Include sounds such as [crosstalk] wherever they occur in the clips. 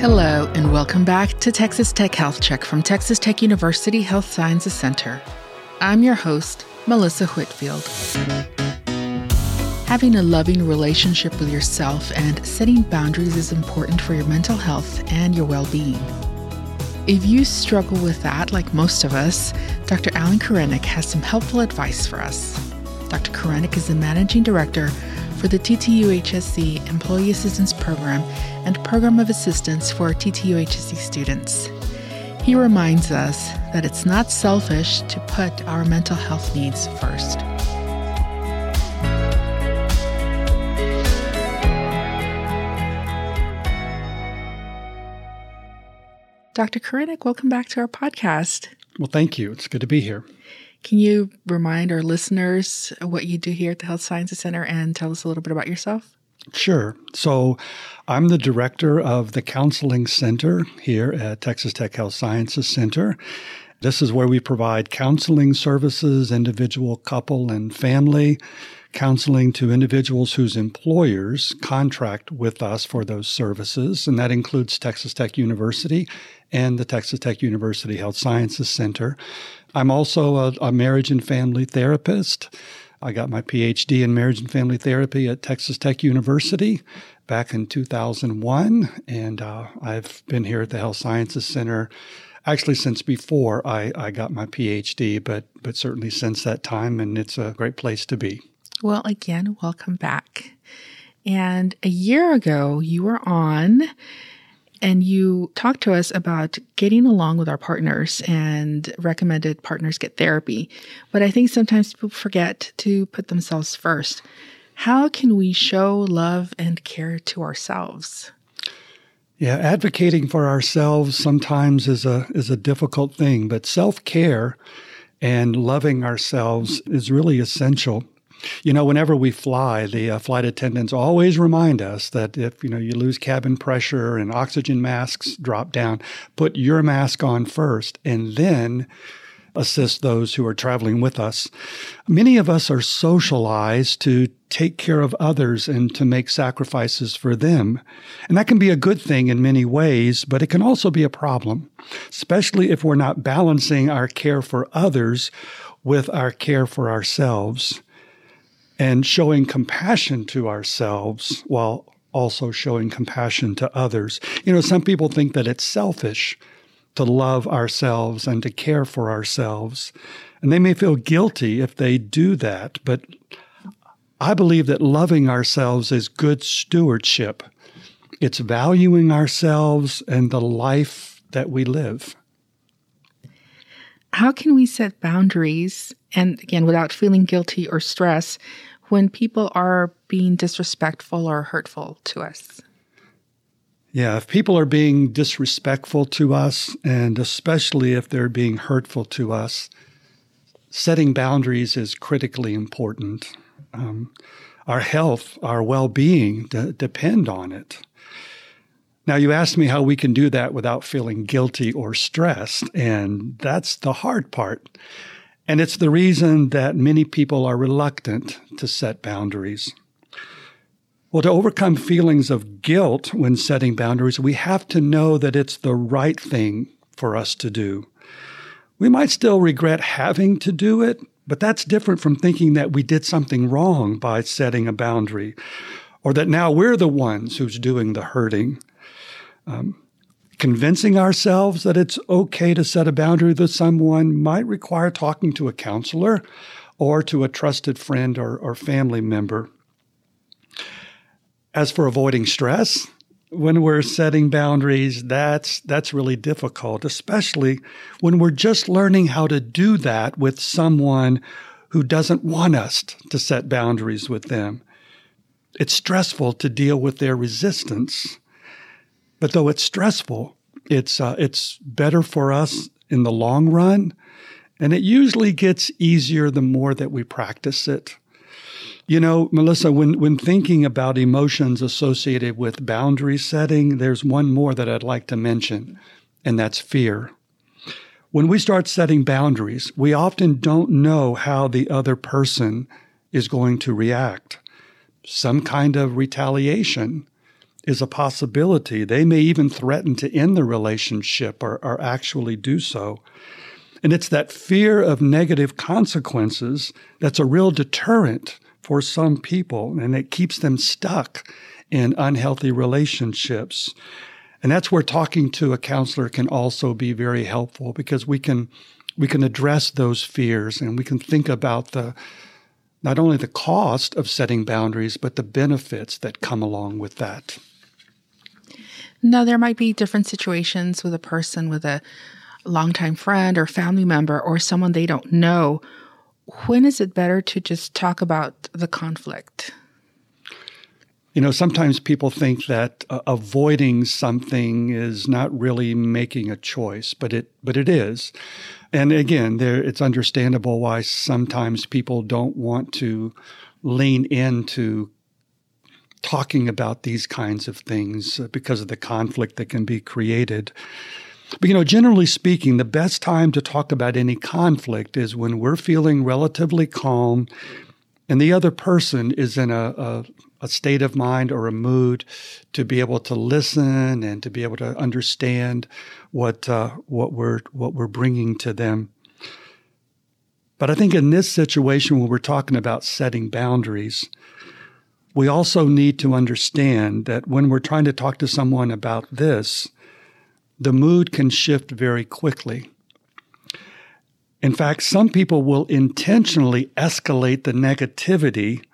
Hello, and welcome back to Texas Tech Health Check from Texas Tech University Health Sciences Center. I'm your host, Melissa Whitfield. Having a loving relationship with yourself and setting boundaries is important for your mental health and your well being. If you struggle with that, like most of us, Dr. Alan Korenek has some helpful advice for us. Dr. Korenek is the managing director for the TTUHSC Employee Assistance Program and Program of Assistance for TTUHSC students. He reminds us that it's not selfish to put our mental health needs first. Dr. Korenek, welcome back to our podcast. Well, thank you. It's good to be here. Can you remind our listeners what you do here at the Health Sciences Center and tell us a little bit about yourself? Sure. So, I'm the director of the Counseling Center here at Texas Tech Health Sciences Center. This is where we provide counseling services, individual, couple, and family counseling to individuals whose employers contract with us for those services, and that includes Texas Tech University and the Texas Tech University Health Sciences Center. I'm also a, a marriage and family therapist. I got my PhD in marriage and family therapy at Texas Tech University back in 2001, and uh, I've been here at the Health Sciences Center actually since before I, I got my PhD, but but certainly since that time, and it's a great place to be. Well, again, welcome back. And a year ago, you were on and you talked to us about getting along with our partners and recommended partners get therapy. But I think sometimes people forget to put themselves first. How can we show love and care to ourselves? Yeah, advocating for ourselves sometimes is a is a difficult thing, but self-care and loving ourselves is really essential. You know, whenever we fly, the uh, flight attendants always remind us that if, you know, you lose cabin pressure and oxygen masks drop down, put your mask on first and then assist those who are traveling with us. Many of us are socialized to take care of others and to make sacrifices for them. And that can be a good thing in many ways, but it can also be a problem, especially if we're not balancing our care for others with our care for ourselves and showing compassion to ourselves while also showing compassion to others. You know, some people think that it's selfish to love ourselves and to care for ourselves. And they may feel guilty if they do that, but I believe that loving ourselves is good stewardship. It's valuing ourselves and the life that we live. How can we set boundaries and again without feeling guilty or stress when people are being disrespectful or hurtful to us. Yeah, if people are being disrespectful to us, and especially if they're being hurtful to us, setting boundaries is critically important. Um, our health, our well being d- depend on it. Now, you asked me how we can do that without feeling guilty or stressed, and that's the hard part. And it's the reason that many people are reluctant to set boundaries. Well, to overcome feelings of guilt when setting boundaries, we have to know that it's the right thing for us to do. We might still regret having to do it, but that's different from thinking that we did something wrong by setting a boundary or that now we're the ones who's doing the hurting. Um, Convincing ourselves that it's okay to set a boundary with someone might require talking to a counselor or to a trusted friend or, or family member. As for avoiding stress, when we're setting boundaries, that's that's really difficult, especially when we're just learning how to do that with someone who doesn't want us to set boundaries with them. It's stressful to deal with their resistance but though it's stressful, it's uh, it's better for us in the long run, and it usually gets easier the more that we practice it. You know, Melissa, when when thinking about emotions associated with boundary setting, there's one more that I'd like to mention, and that's fear. When we start setting boundaries, we often don't know how the other person is going to react. Some kind of retaliation is a possibility. They may even threaten to end the relationship or, or actually do so. And it's that fear of negative consequences that's a real deterrent for some people, and it keeps them stuck in unhealthy relationships. And that's where talking to a counselor can also be very helpful because we can we can address those fears and we can think about the not only the cost of setting boundaries but the benefits that come along with that. Now there might be different situations with a person with a longtime friend or family member or someone they don't know. When is it better to just talk about the conflict? You know, sometimes people think that uh, avoiding something is not really making a choice, but it but it is. And again, there it's understandable why sometimes people don't want to lean into talking about these kinds of things uh, because of the conflict that can be created. But you know, generally speaking, the best time to talk about any conflict is when we're feeling relatively calm and the other person is in a, a a state of mind or a mood to be able to listen and to be able to understand what uh, what we're what we're bringing to them. But I think in this situation, when we're talking about setting boundaries, we also need to understand that when we're trying to talk to someone about this, the mood can shift very quickly. In fact, some people will intentionally escalate the negativity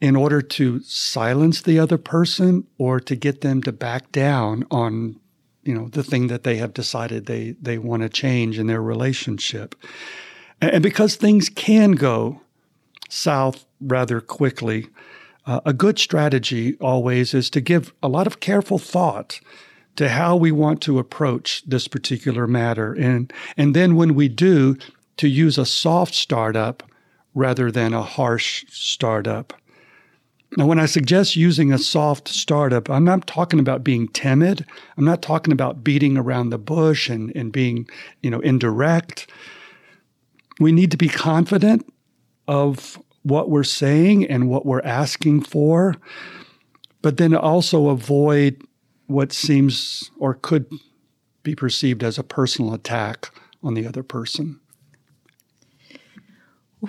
in order to silence the other person or to get them to back down on you know the thing that they have decided they they want to change in their relationship and because things can go south rather quickly uh, a good strategy always is to give a lot of careful thought to how we want to approach this particular matter and and then when we do to use a soft startup rather than a harsh startup now, when I suggest using a soft startup, I'm not talking about being timid. I'm not talking about beating around the bush and, and being, you know, indirect. We need to be confident of what we're saying and what we're asking for, but then also avoid what seems or could be perceived as a personal attack on the other person.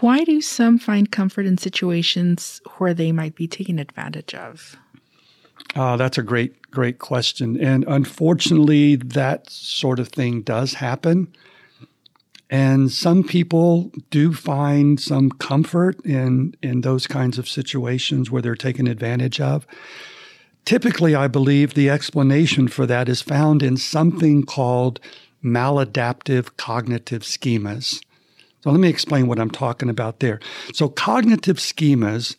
Why do some find comfort in situations where they might be taken advantage of? Uh, that's a great, great question. And unfortunately, that sort of thing does happen. And some people do find some comfort in, in those kinds of situations where they're taken advantage of. Typically, I believe the explanation for that is found in something called maladaptive cognitive schemas. So let me explain what I'm talking about there. So cognitive schemas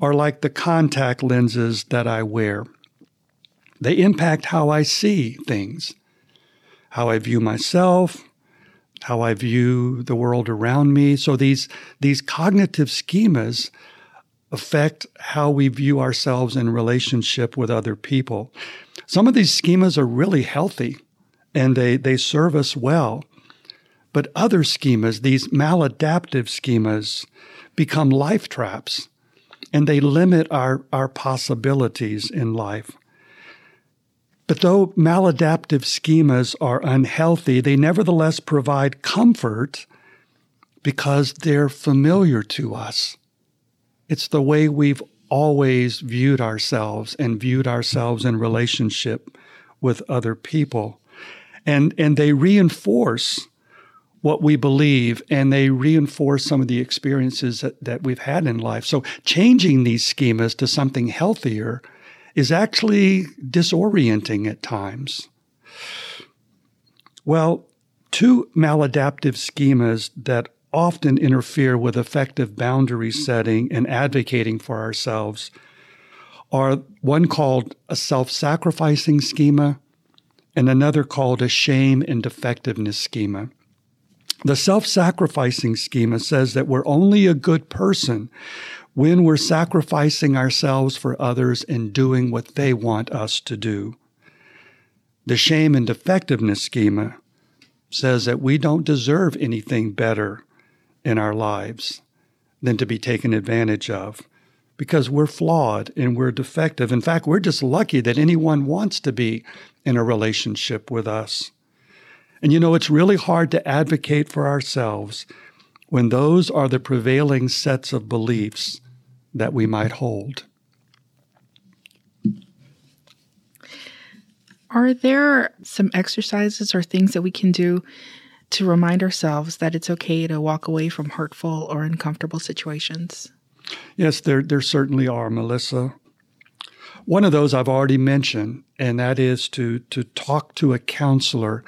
are like the contact lenses that I wear. They impact how I see things, how I view myself, how I view the world around me. So these these cognitive schemas affect how we view ourselves in relationship with other people. Some of these schemas are really healthy and they, they serve us well. But other schemas, these maladaptive schemas, become life traps and they limit our, our possibilities in life. But though maladaptive schemas are unhealthy, they nevertheless provide comfort because they're familiar to us. It's the way we've always viewed ourselves and viewed ourselves in relationship with other people. And, and they reinforce what we believe and they reinforce some of the experiences that, that we've had in life. So changing these schemas to something healthier is actually disorienting at times. Well, two maladaptive schemas that often interfere with effective boundary setting and advocating for ourselves are one called a self sacrificing schema and another called a shame and defectiveness schema. The self sacrificing schema says that we're only a good person when we're sacrificing ourselves for others and doing what they want us to do. The shame and defectiveness schema says that we don't deserve anything better in our lives than to be taken advantage of because we're flawed and we're defective. In fact, we're just lucky that anyone wants to be in a relationship with us. And you know, it's really hard to advocate for ourselves when those are the prevailing sets of beliefs that we might hold. Are there some exercises or things that we can do to remind ourselves that it's okay to walk away from hurtful or uncomfortable situations? Yes, there, there certainly are, Melissa. One of those I've already mentioned, and that is to, to talk to a counselor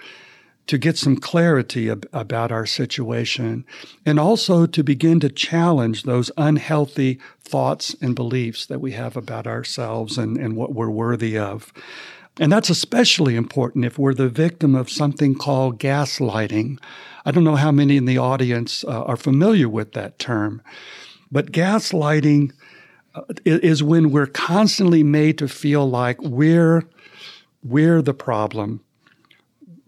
to get some clarity ab- about our situation and also to begin to challenge those unhealthy thoughts and beliefs that we have about ourselves and, and what we're worthy of. And that's especially important if we're the victim of something called gaslighting. I don't know how many in the audience uh, are familiar with that term, but gaslighting uh, is when we're constantly made to feel like we're we're the problem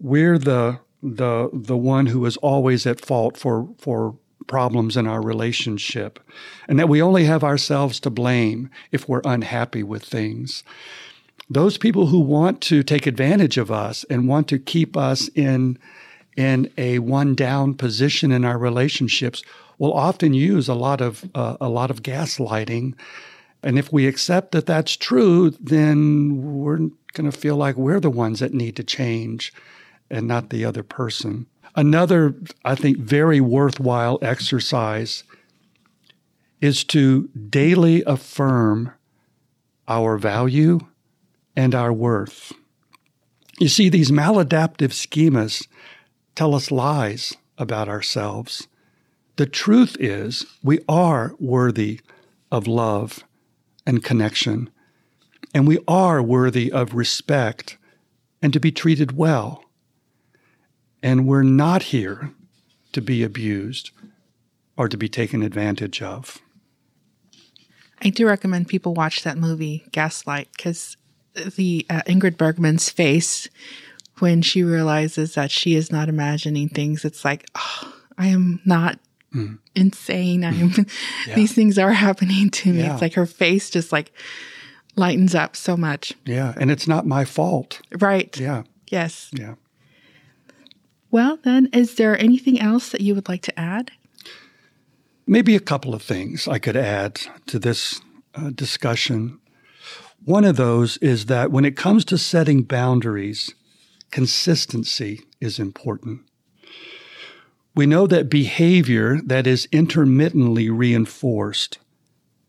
we're the the the one who is always at fault for for problems in our relationship and that we only have ourselves to blame if we're unhappy with things. Those people who want to take advantage of us and want to keep us in in a one down position in our relationships will often use a lot of uh, a lot of gaslighting and if we accept that that's true then we're going to feel like we're the ones that need to change and not the other person. Another, I think, very worthwhile exercise is to daily affirm our value and our worth. You see, these maladaptive schemas tell us lies about ourselves. The truth is, we are worthy of love and connection, and we are worthy of respect and to be treated well. And we're not here to be abused or to be taken advantage of. I do recommend people watch that movie, Gaslight, because the uh, Ingrid Bergman's face when she realizes that she is not imagining things, it's like, oh, I am not mm. insane. I am. [laughs] yeah. These things are happening to me. Yeah. It's like her face just like lightens up so much. Yeah, and it's not my fault. Right. Yeah. Yes. Yeah. Well, then, is there anything else that you would like to add? Maybe a couple of things I could add to this uh, discussion. One of those is that when it comes to setting boundaries, consistency is important. We know that behavior that is intermittently reinforced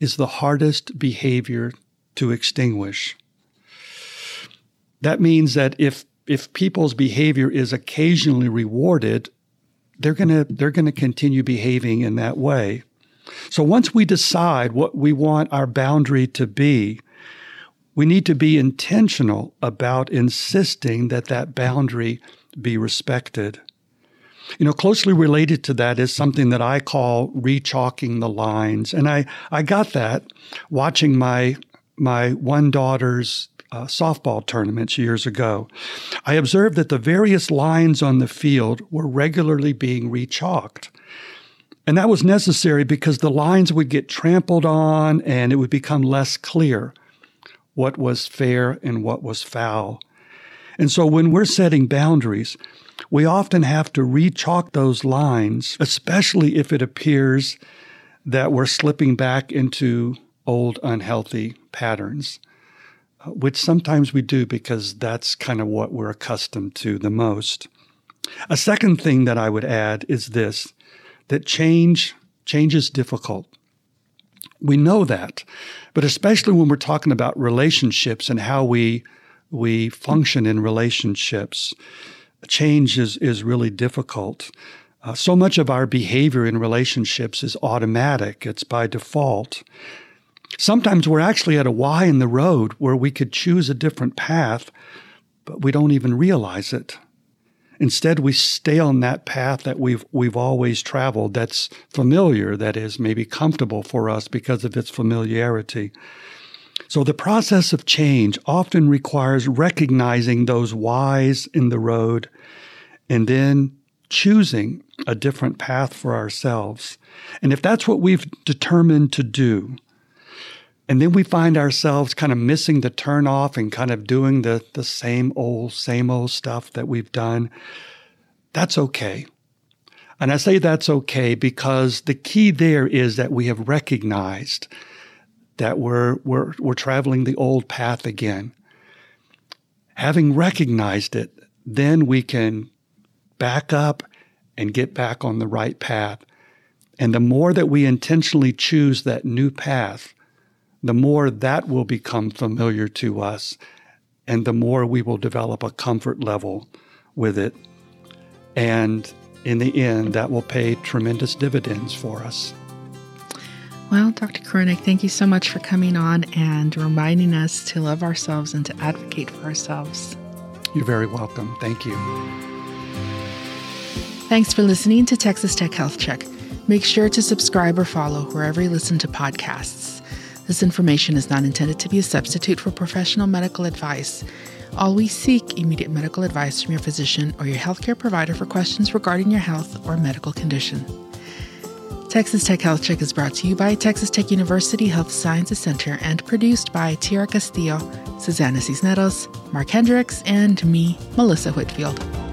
is the hardest behavior to extinguish. That means that if if people's behavior is occasionally rewarded, they're going to they're going to continue behaving in that way. So once we decide what we want our boundary to be, we need to be intentional about insisting that that boundary be respected. You know, closely related to that is something that I call rechalking the lines. And I, I got that watching my my one daughter's uh, softball tournaments years ago, I observed that the various lines on the field were regularly being rechalked. And that was necessary because the lines would get trampled on and it would become less clear what was fair and what was foul. And so when we're setting boundaries, we often have to rechalk those lines, especially if it appears that we're slipping back into old unhealthy patterns which sometimes we do because that's kind of what we're accustomed to the most. A second thing that I would add is this that change change is difficult. We know that, but especially when we're talking about relationships and how we we function in relationships, change is is really difficult. Uh, so much of our behavior in relationships is automatic; it's by default. Sometimes we're actually at a Y in the road where we could choose a different path, but we don't even realize it. Instead, we stay on that path that we've, we've always traveled that's familiar, that is maybe comfortable for us because of its familiarity. So the process of change often requires recognizing those Ys in the road and then choosing a different path for ourselves. And if that's what we've determined to do, And then we find ourselves kind of missing the turn off and kind of doing the, the same old, same old stuff that we've done. That's okay. And I say that's okay because the key there is that we have recognized that we're, we're, we're traveling the old path again. Having recognized it, then we can back up and get back on the right path. And the more that we intentionally choose that new path, the more that will become familiar to us, and the more we will develop a comfort level with it. And in the end, that will pay tremendous dividends for us. Well, Dr. Korenek, thank you so much for coming on and reminding us to love ourselves and to advocate for ourselves. You're very welcome. Thank you. Thanks for listening to Texas Tech Health Check. Make sure to subscribe or follow wherever you listen to podcasts. This information is not intended to be a substitute for professional medical advice. Always seek immediate medical advice from your physician or your healthcare provider for questions regarding your health or medical condition. Texas Tech Health Check is brought to you by Texas Tech University Health Sciences Center and produced by Tierra Castillo, Susana Cisneros, Mark Hendricks, and me, Melissa Whitfield.